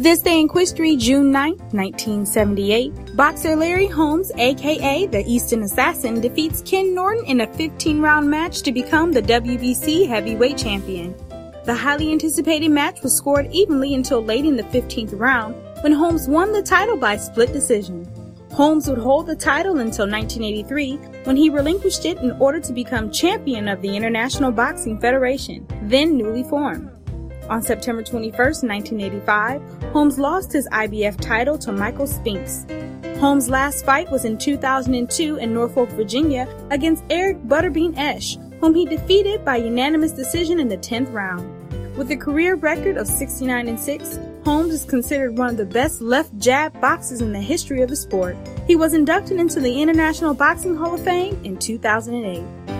This day in history, June 9, 1978, boxer Larry Holmes, aka the Easton Assassin, defeats Ken Norton in a 15-round match to become the WBC heavyweight champion. The highly anticipated match was scored evenly until late in the 15th round when Holmes won the title by split decision. Holmes would hold the title until 1983 when he relinquished it in order to become champion of the International Boxing Federation, then newly formed. On September 21, 1985, Holmes lost his IBF title to Michael Spinks. Holmes' last fight was in 2002 in Norfolk, Virginia against Eric Butterbean Esch, whom he defeated by unanimous decision in the 10th round. With a career record of 69 and 6, Holmes is considered one of the best left jab boxers in the history of the sport. He was inducted into the International Boxing Hall of Fame in 2008.